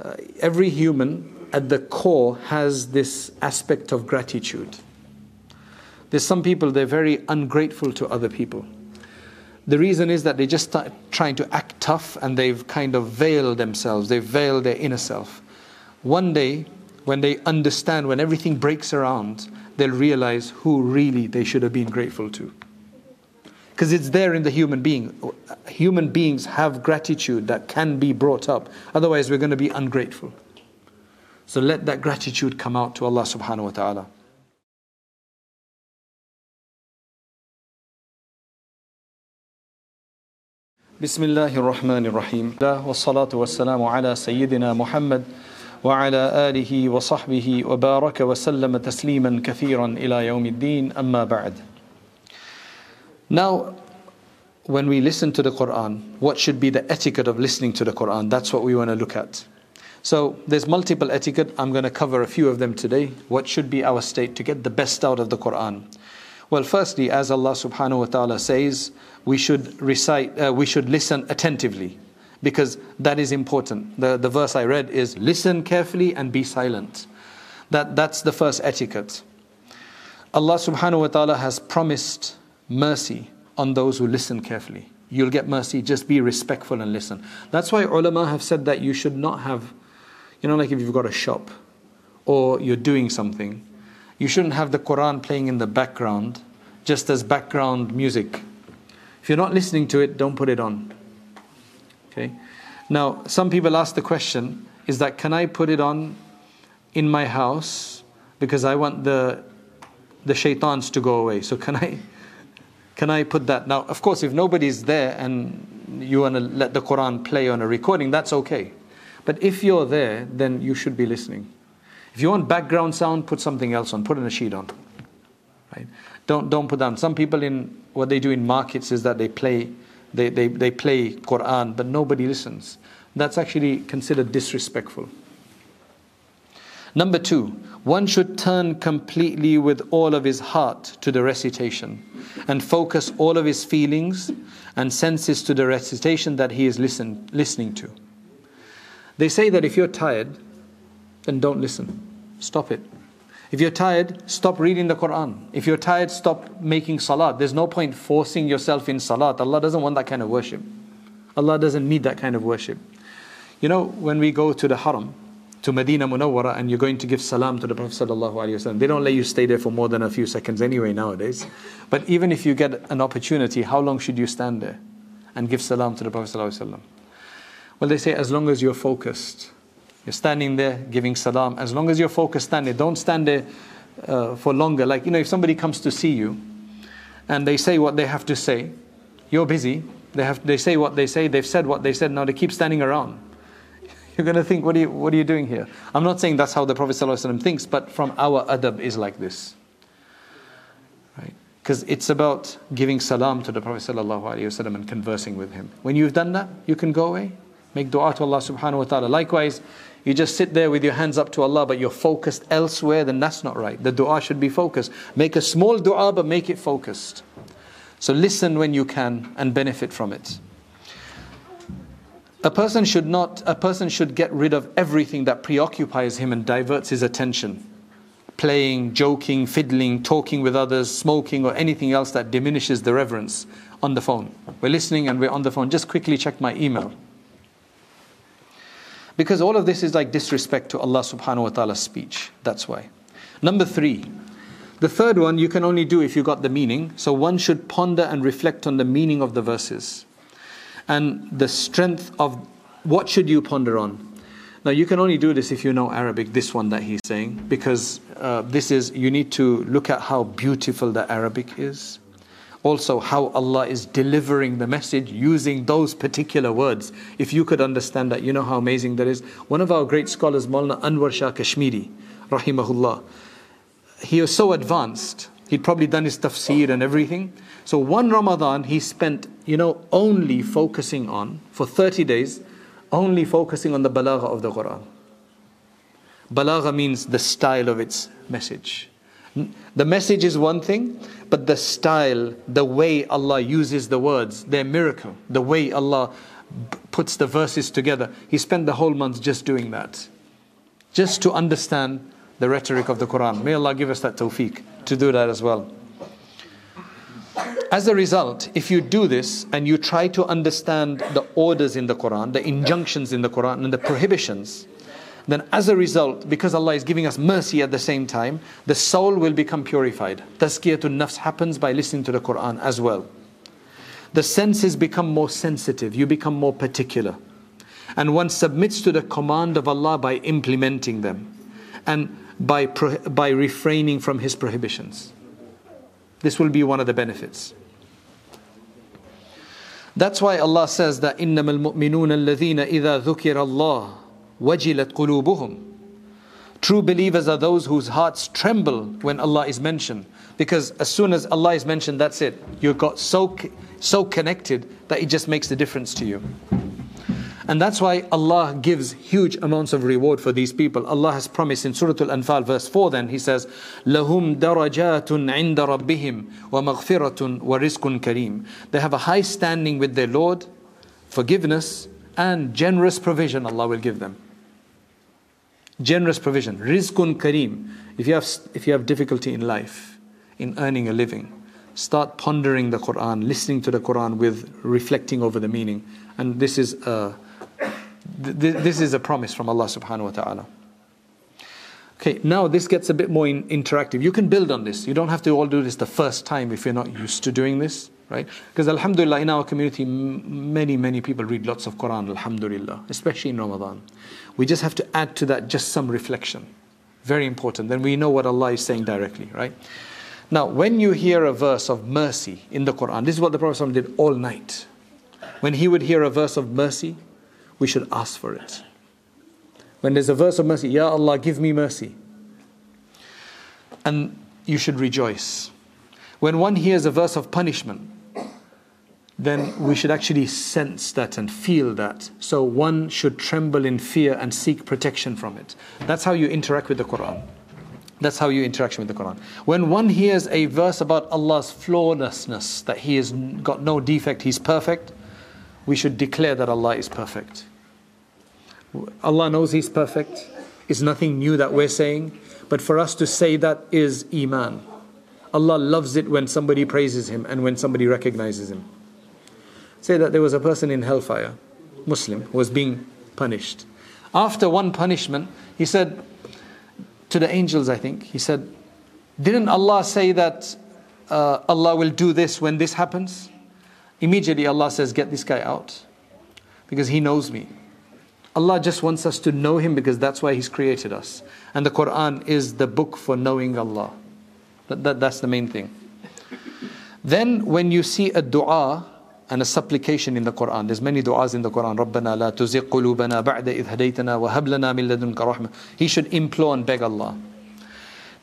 uh, every human at the core has this aspect of gratitude. There's some people, they're very ungrateful to other people. The reason is that they just start trying to act tough and they've kind of veiled themselves, they've veiled their inner self. One day, when they understand, when everything breaks around, they'll realize who really they should have been grateful to Because it's there in the human being. Human beings have gratitude that can be brought up. Otherwise, we're going to be ungrateful. So let that gratitude come out to Allah subhanahu wa ta'ala. بسم الله الرحمن الرحيم والصلاة والسلام على سيدنا محمد وعلى آله وصحبه وبارك وسلم تسليما كثيرا إلى يوم الدين أما بعد now, when we listen to the Quran, what should be the etiquette of listening to the Quran? That's what we want to look at. So, there's multiple etiquette. I'm going to cover a few of them today. What should be our state to get the best out of the Quran? Well, firstly, as Allah subhanahu wa ta'ala says, we should recite, uh, we should listen attentively because that is important. The, the verse I read is listen carefully and be silent. That, that's the first etiquette. Allah subhanahu wa ta'ala has promised mercy on those who listen carefully. You'll get mercy, just be respectful and listen. That's why ulama have said that you should not have, you know, like if you've got a shop or you're doing something, you shouldn't have the Quran playing in the background just as background music. If you're not listening to it, don't put it on. Okay? Now, some people ask the question is that can I put it on in my house because I want the the shaitans to go away. So can I can I put that? Now, of course, if nobody's there and you want to let the Quran play on a recording, that's okay. But if you're there, then you should be listening. If you want background sound, put something else on. Put a sheet on. Right? Don't don't put down. Some people in what they do in markets is that they play they, they, they play Quran, but nobody listens. That's actually considered disrespectful. Number two, one should turn completely with all of his heart to the recitation and focus all of his feelings and senses to the recitation that he is listen, listening to. They say that if you're tired, then don't listen. Stop it. If you're tired, stop reading the Quran. If you're tired, stop making salat. There's no point forcing yourself in salat. Allah doesn't want that kind of worship. Allah doesn't need that kind of worship. You know, when we go to the haram, to Medina Munawwara and you're going to give salam to the Prophet ﷺ. They don't let you stay there for more than a few seconds anyway nowadays. But even if you get an opportunity, how long should you stand there and give salam to the Prophet ﷺ? Well, they say as long as you're focused. You're standing there giving salam. As long as you're focused, stand there. Don't stand there uh, for longer. Like, you know, if somebody comes to see you and they say what they have to say, you're busy. They, have, they say what they say, they've said what they said, now they keep standing around you're going to think, what are, you, what are you doing here? I'm not saying that's how the Prophet ﷺ thinks, but from our adab is like this. Right? Because it's about giving salam to the Prophet ﷺ and conversing with him. When you've done that, you can go away. Make dua to Allah subhanahu wa ta'ala. Likewise, you just sit there with your hands up to Allah, but you're focused elsewhere, then that's not right. The dua should be focused. Make a small dua, but make it focused. So listen when you can and benefit from it. A person should not, a person should get rid of everything that preoccupies him and diverts his attention. Playing, joking, fiddling, talking with others, smoking, or anything else that diminishes the reverence on the phone. We're listening and we're on the phone. Just quickly check my email. Because all of this is like disrespect to Allah subhanahu wa ta'ala's speech. That's why. Number three. The third one you can only do if you got the meaning. So one should ponder and reflect on the meaning of the verses and the strength of what should you ponder on. Now you can only do this if you know Arabic. This one that he's saying, because uh, this is you need to look at how beautiful the Arabic is. Also, how Allah is delivering the message using those particular words. If you could understand that, you know how amazing that is. One of our great scholars, Maulana Anwar Shah Kashmiri, rahimahullah, he was so advanced. He'd probably done his tafsir and everything. So one Ramadan he spent, you know, only focusing on, for 30 days, only focusing on the balagha of the Quran. Balagha means the style of its message. The message is one thing, but the style, the way Allah uses the words, their miracle, the way Allah puts the verses together. He spent the whole month just doing that. Just to understand the rhetoric of the Quran. May Allah give us that tawfiq to do that as well. As a result, if you do this and you try to understand the orders in the Quran, the injunctions in the Quran, and the prohibitions, then as a result, because Allah is giving us mercy at the same time, the soul will become purified. Tazkiyatun nafs happens by listening to the Quran as well. The senses become more sensitive, you become more particular. And one submits to the command of Allah by implementing them and by, by refraining from His prohibitions. This will be one of the benefits. That's why Allah says that إنما المؤمنون الذين إذا ذكر الله وجلت قلوبهم True believers are those whose hearts tremble when Allah is mentioned. Because as soon as Allah is mentioned, that's it. You got so, so connected that it just makes the difference to you. And that's why Allah gives huge amounts of reward for these people. Allah has promised in Surah Al-Anfal verse 4 then, He says, لَهُمْ دَرَجَاتٌ عِنْدَ رَبِّهِمْ وَمَغْفِرَةٌ وَرِزْقٌ كَرِيمٌ They have a high standing with their Lord, forgiveness, and generous provision Allah will give them. Generous provision. Rizqun kareem. If you have, if you have difficulty in life, in earning a living, start pondering the Quran, listening to the Quran with reflecting over the meaning. And this is a, this is a promise from Allah subhanahu wa ta'ala. Okay, now this gets a bit more in, interactive. You can build on this. You don't have to all do this the first time if you're not used to doing this right? Because Alhamdulillah, in our community, many, many people read lots of Quran, Alhamdulillah, especially in Ramadan. We just have to add to that just some reflection. Very important. Then we know what Allah is saying directly, right? Now, when you hear a verse of mercy in the Quran, this is what the Prophet did all night. When he would hear a verse of mercy, we should ask for it. When there's a verse of mercy, Ya Allah, give me mercy. And you should rejoice. When one hears a verse of punishment, then we should actually sense that and feel that. So one should tremble in fear and seek protection from it. That's how you interact with the Quran. That's how you interact with the Quran. When one hears a verse about Allah's flawlessness, that He has got no defect, He's perfect, we should declare that Allah is perfect. Allah knows He's perfect. It's nothing new that we're saying. But for us to say that is Iman. Allah loves it when somebody praises Him and when somebody recognizes Him. Say that there was a person in hellfire, Muslim, who was being punished. After one punishment, he said to the angels, I think, he said, Didn't Allah say that uh, Allah will do this when this happens? Immediately Allah says, Get this guy out because he knows me. Allah just wants us to know Him because that's why He's created us. And the Quran is the book for knowing Allah. That, that, that's the main thing. Then, when you see a dua and a supplication in the Quran. There's many du'as in the Quran. رَبَّنَا لَا تُزِغْ قُلُوبَنَا بَعْدَ إِذْ هَدَيْتَنَا وَهَبْ لَنَا مِن لَدُنْكَ رَحْمَةً He should implore and beg Allah.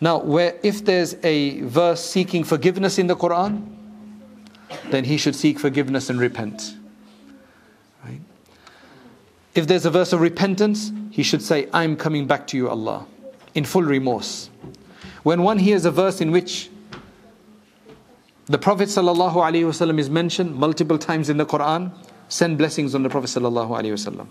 Now, where if there's a verse seeking forgiveness in the Quran, then he should seek forgiveness and repent. Right? If there's a verse of repentance, he should say, I'm coming back to you, Allah, in full remorse. When one hears a verse in which the Prophet ﷺ is mentioned multiple times in the Quran. Send blessings on the Prophet ﷺ.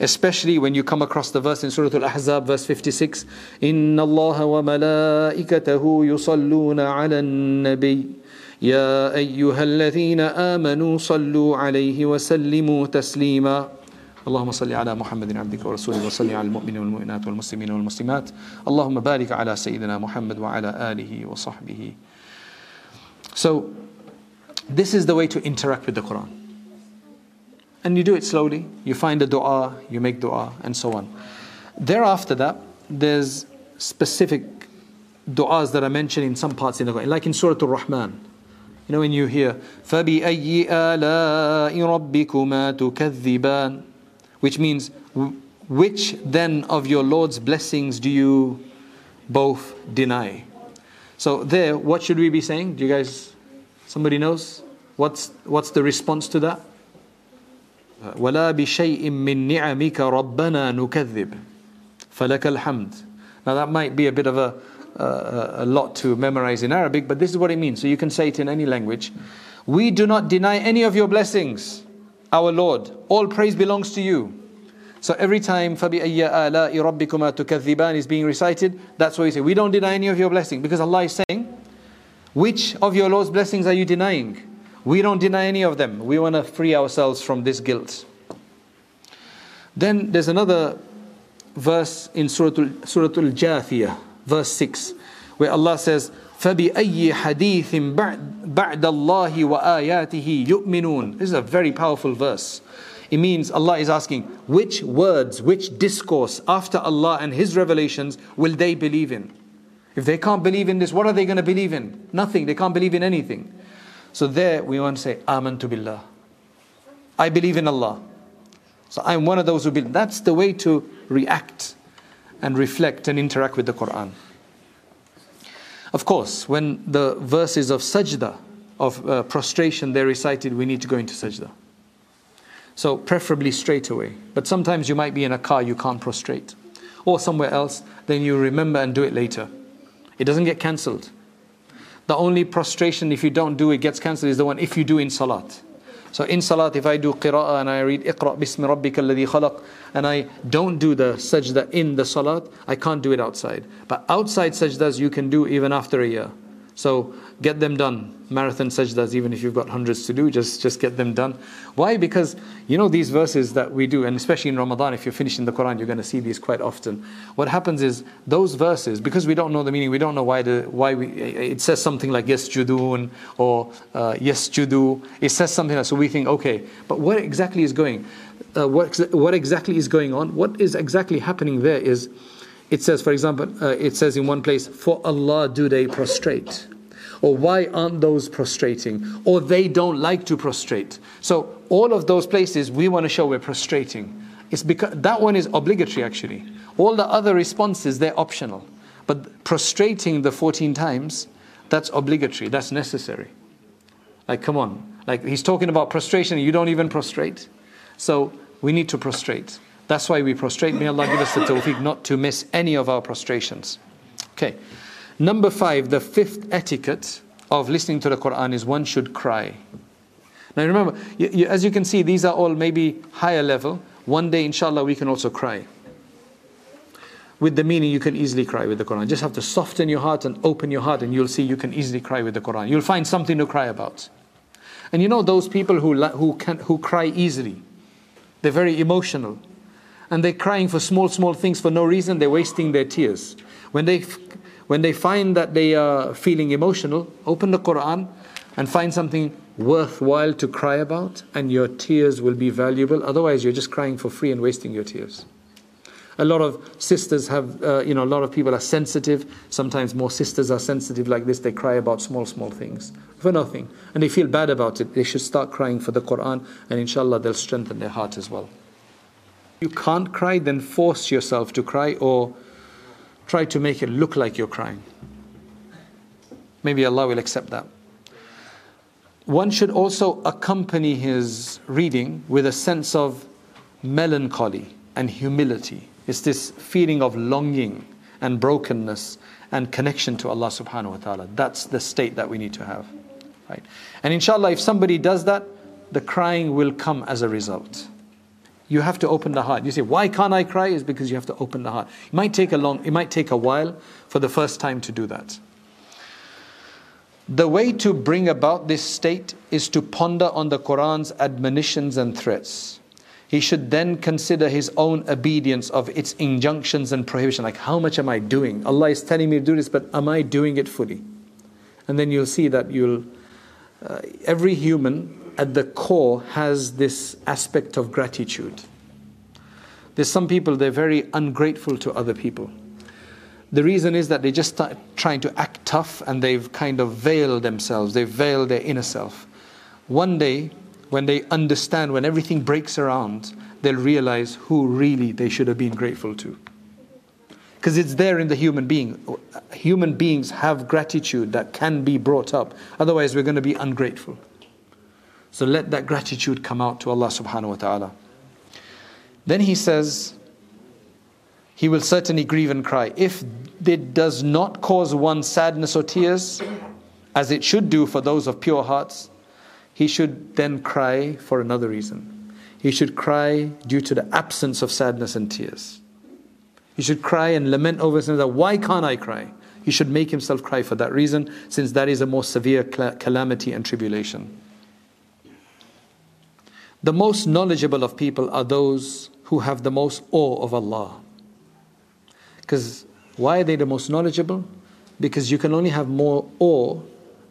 Especially when you come across the verse in Surah Al-Ahzab, verse 56. إِنَّ اللَّهَ وَمَلَائِكَتَهُ يُصَلُّونَ عَلَى النَّبِيِّ يا أيها الذين آمنوا صلوا عليه وسلموا تسليما اللهم صل على محمد عبدك ورسولك وصل على المؤمنين والمؤمنات والمسلمين والمسلمات اللهم بارك على سيدنا محمد وعلى آله وصحبه So, this is the way to interact with the Quran. And you do it slowly. You find a dua, you make dua, and so on. Thereafter that, there's specific du'as that are mentioned in some parts in the Quran, like in Surah Al-Rahman. You know when you hear فَبِأَيِّ آلَاءِ رَبِّكُمَا تُكَذِّبَانِ Which means, which then of your Lord's blessings do you both deny? So there, what should we be saying? Do you guys, somebody knows? What's, what's the response to that? ولا بشيء من نعمك ربنا نكذب فلك الحمد now that might be a bit of a, a, a lot to memorize in Arabic but this is what it means so you can say it in any language we do not deny any of your blessings our Lord, all praise belongs to you. So every time فَبِأَيَّ آلَاءِ رَبِّكُمَا تُكَذِّبَانِ is being recited, that's what we say. We don't deny any of your blessings because Allah is saying, which of your Lord's blessings are you denying? We don't deny any of them. We want to free ourselves from this guilt. Then there's another verse in Surah Al-Jathiyah, verse 6, where Allah says, فَبِأَيِّ حَدِيثٍ بَعْدَ اللَّهِ وَآيَاتِهِ يُؤْمِنُونَ This is a very powerful verse. It means Allah is asking, which words, which discourse after Allah and His revelations will they believe in? If they can't believe in this, what are they going to believe in? Nothing. They can't believe in anything. So there we want to say, Amantu Billah. I believe in Allah. So I'm one of those who believe. That's the way to react and reflect and interact with the Quran. Of course, when the verses of sajda, of uh, prostration, they're recited, we need to go into sajda. So, preferably straight away. But sometimes you might be in a car, you can't prostrate. Or somewhere else, then you remember and do it later. It doesn't get cancelled. The only prostration, if you don't do it, gets cancelled, is the one if you do in salat. So in salat, if I do qira'ah and I read Iqra bismi rabbika alladhi khalaq, and I don't do the sajda in the salat, I can't do it outside. But outside sajdas you can do even after a year. So get them done. Marathon sajdas, even if you've got hundreds to do, just, just get them done. Why? Because you know these verses that we do, and especially in Ramadan, if you're finishing the Quran, you're going to see these quite often. What happens is those verses, because we don't know the meaning, we don't know why the why we it says something like yes judun or uh, yes judu. It says something like so we think okay, but what exactly is going? Uh, what what exactly is going on? What is exactly happening there is it says, for example, uh, it says in one place, For Allah do they prostrate? Or why aren't those prostrating? Or they don't like to prostrate. So, all of those places we want to show we're prostrating. It's because that one is obligatory actually. All the other responses, they're optional. But prostrating the 14 times, that's obligatory, that's necessary. Like, come on. Like, he's talking about prostration, you don't even prostrate. So, we need to prostrate. That's why we prostrate. May Allah give us the tawfiq not to miss any of our prostrations. Okay. Number five, the fifth etiquette of listening to the Quran is one should cry. Now remember, you, you, as you can see, these are all maybe higher level. One day, inshallah, we can also cry. With the meaning, you can easily cry with the Quran. Just have to soften your heart and open your heart, and you'll see you can easily cry with the Quran. You'll find something to cry about. And you know those people who, who, can, who cry easily, they're very emotional and they're crying for small, small things for no reason, they're wasting their tears. When they, when they find that they are feeling emotional, open the Quran and find something worthwhile to cry about, and your tears will be valuable. Otherwise, you're just crying for free and wasting your tears. A lot of sisters have, uh, you know, a lot of people are sensitive. Sometimes more sisters are sensitive like this. They cry about small, small things for nothing. And they feel bad about it. They should start crying for the Quran, and inshallah, they'll strengthen their heart as well you can't cry, then force yourself to cry or try to make it look like you're crying. Maybe Allah will accept that. One should also accompany his reading with a sense of melancholy and humility. It's this feeling of longing and brokenness and connection to Allah subhanahu wa ta'ala. That's the state that we need to have. Right? And inshallah, if somebody does that, the crying will come as a result. You have to open the heart. You say, why can't I cry? Is because you have to open the heart. It might take a long, it might take a while for the first time to do that. The way to bring about this state is to ponder on the Quran's admonitions and threats. He should then consider his own obedience of its injunctions and prohibition. Like, how much am I doing? Allah is telling me to do this, but am I doing it fully? And then you'll see that you'll, uh, every human at the core has this aspect of gratitude. There's some people, they're very ungrateful to other people. The reason is that they just start trying to act tough and they've kind of veiled themselves, they've veiled their inner self. One day, when they understand, when everything breaks around, they'll realize who really they should have been grateful to. Because it's there in the human being. Human beings have gratitude that can be brought up. Otherwise, we're going to be ungrateful. So let that gratitude come out to Allah subhanahu wa ta'ala. Then he says, he will certainly grieve and cry. If it does not cause one sadness or tears, as it should do for those of pure hearts, he should then cry for another reason. he should cry due to the absence of sadness and tears. He should cry and lament over something that why can't I cry? He should make himself cry for that reason, since that is a more severe calamity and tribulation. The most knowledgeable of people are those who have the most awe of Allah. Because why are they the most knowledgeable? Because you can only have more awe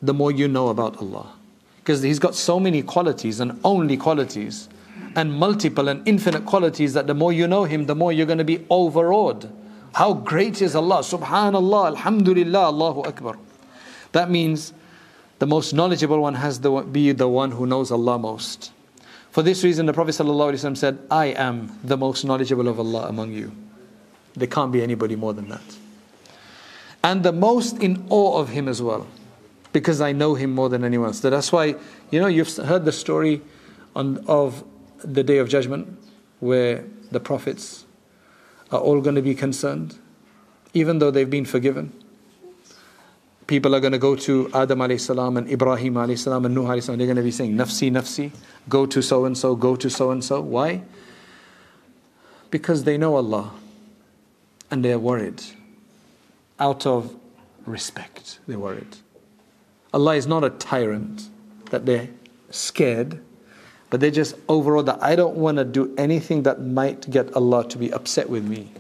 the more you know about Allah. Because He's got so many qualities and only qualities and multiple and infinite qualities that the more you know Him, the more you're going to be overawed. How great is Allah! Subhanallah, Alhamdulillah, Allahu Akbar. That means the most knowledgeable one has to be the one who knows Allah most. For this reason, the Prophet ﷺ said, I am the most knowledgeable of Allah among you. There can't be anybody more than that. And the most in awe of Him as well, because I know Him more than anyone else. That's why, you know, you've heard the story on, of the day of judgment where the prophets are all going to be concerned, even though they've been forgiven. People are going to go to Adam alayhi salam and Ibrahim alayhi salam and Nuh alayhi salam. They're going to be saying, Nafsi, Nafsi, go to so and so, go to so and so. Why? Because they know Allah and they're worried. Out of respect, they're worried. Allah is not a tyrant that they're scared but they're just overall that I don't want to do anything that might get Allah to be upset with me.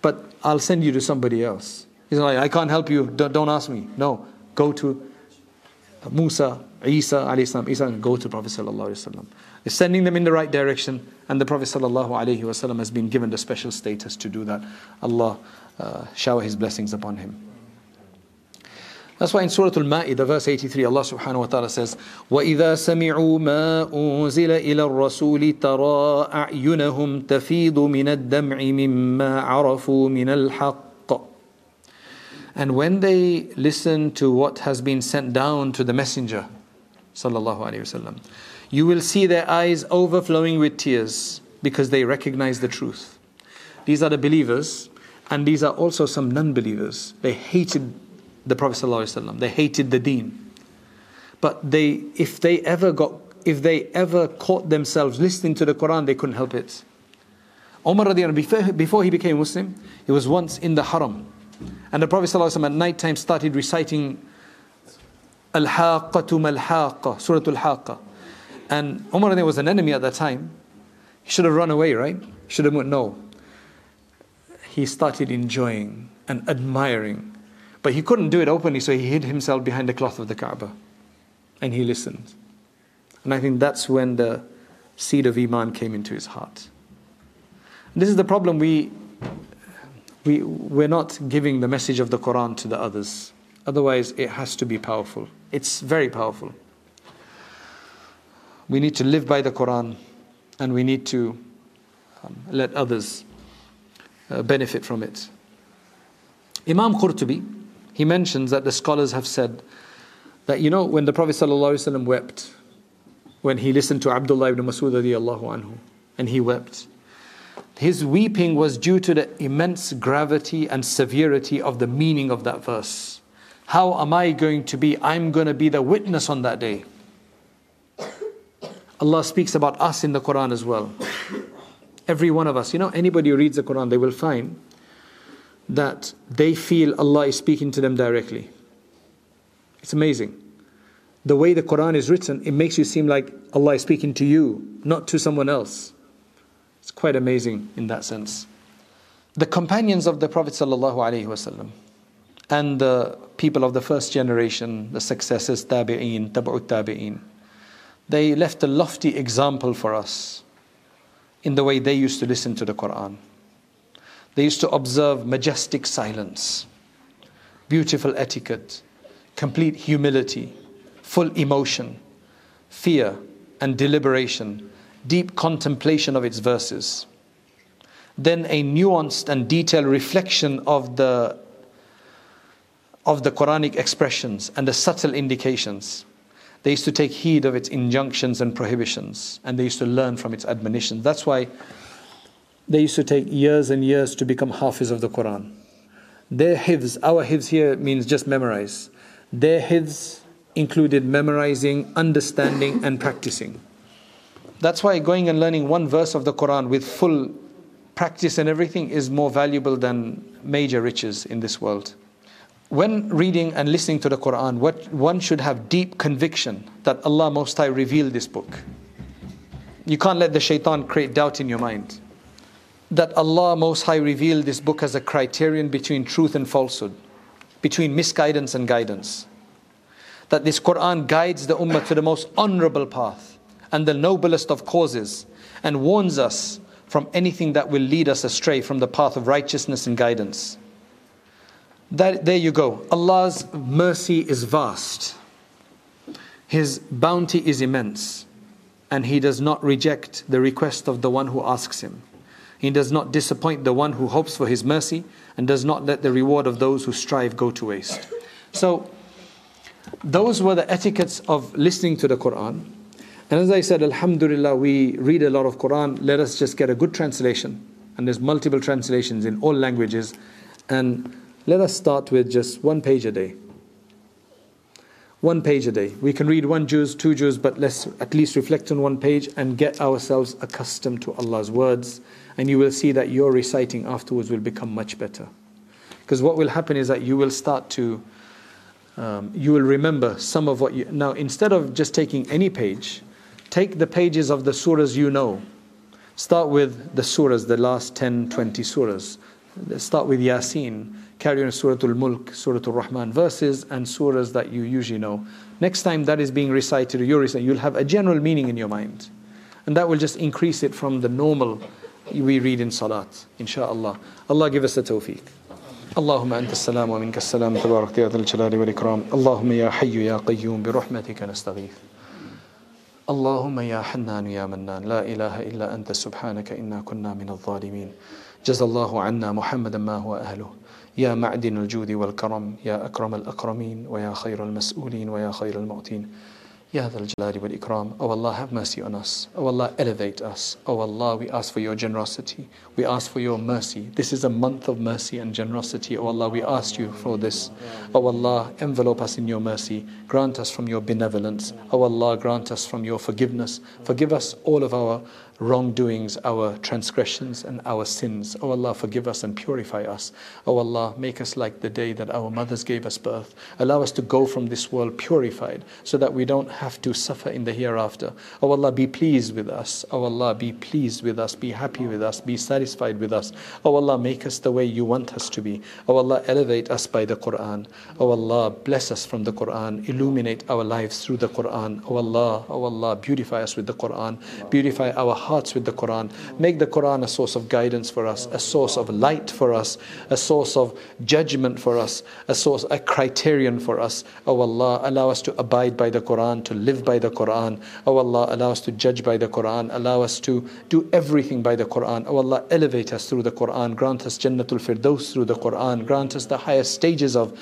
But I'll send you to somebody else. He's like, I can't help you, don't, don't ask me. No, go to Musa, Isa, alayhi salam, Isa, and go to Prophet sallallahu alaihi wasallam. He's sending them in the right direction, and the Prophet sallallahu alaihi wasallam has been given the special status to do that. Allah uh, shower His blessings upon him. That's why in Surah Al-Ma'idah, verse 83, Allah subhanahu wa ta'ala says, وَإِذَا سَمِعُوا مَا أُنزِلَ إِلَى الرَّسُولِ تَرَى أَعْيُنَهُمْ تَفِيضُ مِنَ الدَّمْعِ مِمَّا عَرَفُوا مِنَ الْحَقِّ and when they listen to what has been sent down to the messenger, sallallahu alayhi wasallam, you will see their eyes overflowing with tears because they recognize the truth. These are the believers, and these are also some non-believers. They hated the Prophet ﷺ. They hated the deen. But they, if they ever got, if they ever caught themselves listening to the Quran, they couldn't help it. Umar radiallahu before he became Muslim, he was once in the Haram. And the Prophet ﷺ at night time started reciting Al-Haqqatu Mal-Haqqa, Surah Al-Haqqa. And Umar was an enemy at that time. He should have run away, right? Should have no. He started enjoying and admiring but he couldn't do it openly, so he hid himself behind the cloth of the Kaaba. And he listened. And I think that's when the seed of Iman came into his heart. And this is the problem we, we, we're not giving the message of the Quran to the others. Otherwise, it has to be powerful. It's very powerful. We need to live by the Quran and we need to um, let others uh, benefit from it. Imam Qurtubi, he mentions that the scholars have said that, you know, when the Prophet ﷺ wept, when he listened to Abdullah ibn Masud and he wept, his weeping was due to the immense gravity and severity of the meaning of that verse. How am I going to be? I'm going to be the witness on that day. Allah speaks about us in the Quran as well. Every one of us. You know, anybody who reads the Quran, they will find that they feel Allah is speaking to them directly. It's amazing. The way the Quran is written, it makes you seem like Allah is speaking to you, not to someone else. It's quite amazing in that sense. The companions of the Prophet ﷺ and the people of the first generation, the successors, tabi'een, tabu'ut tabi'een, they left a lofty example for us in the way they used to listen to the Quran. They used to observe majestic silence, beautiful etiquette, complete humility, full emotion, fear and deliberation, deep contemplation of its verses. Then a nuanced and detailed reflection of the, of the Quranic expressions and the subtle indications. They used to take heed of its injunctions and prohibitions, and they used to learn from its admonitions. That's why they used to take years and years to become hafiz of the Quran. Their hifz, our hifz here means just memorize. Their hifz included memorizing, understanding, and practicing. That's why going and learning one verse of the Quran with full practice and everything is more valuable than major riches in this world. When reading and listening to the Quran, what one should have deep conviction that Allah Most High revealed this book. You can't let the shaitan create doubt in your mind. That Allah Most High revealed this book as a criterion between truth and falsehood, between misguidance and guidance. That this Quran guides the Ummah to the most honorable path and the noblest of causes and warns us from anything that will lead us astray from the path of righteousness and guidance. That, there you go. Allah's mercy is vast, His bounty is immense, and He does not reject the request of the one who asks Him. He does not disappoint the one who hopes for His mercy and does not let the reward of those who strive go to waste. So, those were the etiquettes of listening to the Quran. And as I said, Alhamdulillah, we read a lot of Quran. Let us just get a good translation. And there's multiple translations in all languages. And let us start with just one page a day. One page a day. We can read one juz, two juz, but let's at least reflect on one page and get ourselves accustomed to Allah's words. And you will see that your reciting afterwards will become much better. Because what will happen is that you will start to, um, you will remember some of what you. Now, instead of just taking any page, Take the pages of the surahs you know. Start with the surahs, the last 10, 20 surahs. Start with Yasin, carry on Surah Al Mulk, Surah Al Rahman verses, and surahs that you usually know. Next time that is being recited, you're reciting, you'll have a general meaning in your mind. And that will just increase it from the normal we read in Salat, inshaAllah. Allah give us the tawfiq. اللهم أنت السلام ومنك السلام تبارك يا ذا الجلال والإكرام اللهم يا حي يا قيوم برحمتك نستغيث اللهم يا حنان يا منان لا إله إلا أنت سبحانك إنا كنا من الظالمين. جزى الله عنا محمدا ما هو أهله. يا معدن الجود والكرم يا أكرم الأكرمين ويا خير المسؤولين ويا خير المعطين Ya Dhal Jalali wal Ikram. Oh Allah, have mercy on us. Oh Allah, elevate us. Oh Allah, we ask for your generosity. We ask for your mercy. This is a month of mercy and generosity. Oh Allah, we ask you for this. Oh Allah, envelope us in your mercy. Grant us from your benevolence. Oh Allah, grant us from your forgiveness. Forgive us all of our wrongdoings, our transgressions, and our sins. O oh Allah, forgive us and purify us. O oh Allah, make us like the day that our mothers gave us birth. Allow us to go from this world purified so that we don't have to suffer in the hereafter. O oh Allah, be pleased with us. O Allah, be pleased with us. Be happy with us. Be satisfied with us. O Allah, make us the way you want us to be. O Allah, elevate us by the Quran. O Allah, bless us from the Quran. Illuminate our lives through the Quran. O Allah, O Allah, beautify us with the Quran. Beautify our hearts with the Quran. Make the Quran a source of guidance for us, a source of light for us, a source of judgment for us, a source, a criterion for us. Oh Allah, allow us to abide by the Quran, to live by the Quran. Oh Allah, allow us to judge by the Quran. Allow us to do everything by the Quran. Oh Allah, elevate us through the Quran. Grant us Jannatul Firdaus through the Quran. Grant us the highest stages of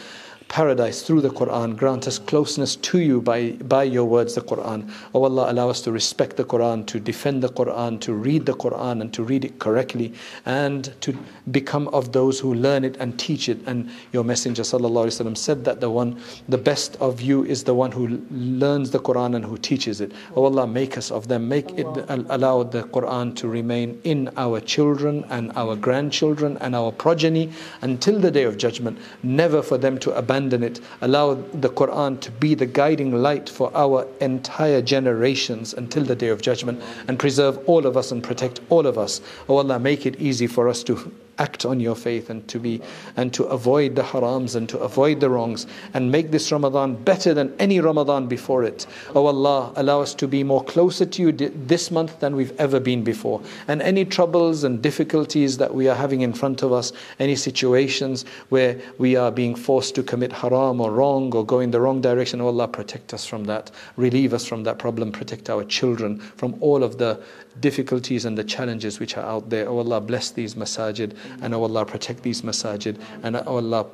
paradise through the Quran. Grant us closeness to you by, by your words, the Quran. Oh Allah, allow us to respect the Quran, to defend the Quran, to read the Quran and to read it correctly, and to become of those who learn it and teach it. And your Messenger وسلم, said that the one, the best of you is the one who learns the Quran and who teaches it. Oh Allah, make us of them. Make it allow the Quran to remain in our children and our grandchildren and our progeny until the day of judgment. Never for them to abandon abandon it. Allow the Quran to be the guiding light for our entire generations until the day of judgment and preserve all of us and protect all of us. Oh Allah, make it easy for us to act on your faith and to be and to avoid the harams and to avoid the wrongs and make this Ramadan better than any Ramadan before it. Oh Allah, allow us to be more closer to you this month than we've ever been before. And any troubles and difficulties that we are having in front of us, any situations where we are being forced to commit haram or wrong or go in the wrong direction, oh Allah, protect us from that. Relieve us from that problem. Protect our children from all of the difficulties and the challenges which are out there. Oh Allah, bless these masajid and oh Allah, protect these masajid and oh Allah,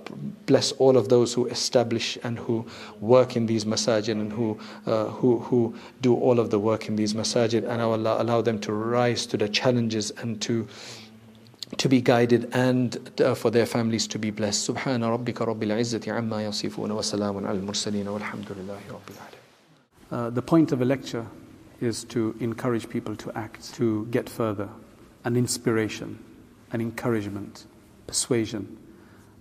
bless all of those who establish and who work in these masajid and who, uh, who, who do all of the work in these masajid and oh Allah, allow them to rise to the challenges and to to be guided and uh, for their families to be blessed. سبحان ربك رب العزة عما يصفون وسلام على المرسلين والحمد لله رب العالمين. Uh, the point of a lecture is to encourage people to act, to get further, an inspiration, an encouragement, persuasion.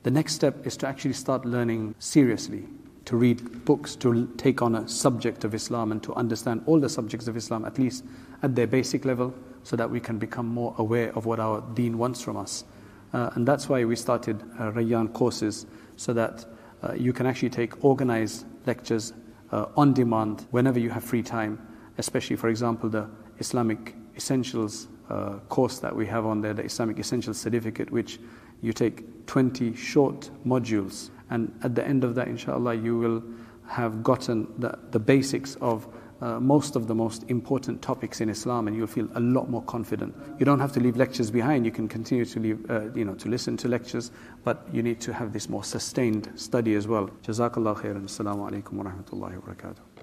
The next step is to actually start learning seriously, to read books, to take on a subject of Islam and to understand all the subjects of Islam, at least at their basic level, so that we can become more aware of what our deen wants from us. Uh, and that's why we started uh, Rayyan courses, so that uh, you can actually take organized lectures uh, on demand whenever you have free time, especially, for example, the Islamic Essentials uh, course that we have on there, the Islamic Essentials Certificate, which you take 20 short modules. And at the end of that, inshallah, you will have gotten the, the basics of uh, most of the most important topics in Islam, and you'll feel a lot more confident. You don't have to leave lectures behind. You can continue to leave, uh, you know, to listen to lectures, but you need to have this more sustained study as well. Jazakallah khairan. Assalamu alaikum wa rahmatullahi wa barakatuh.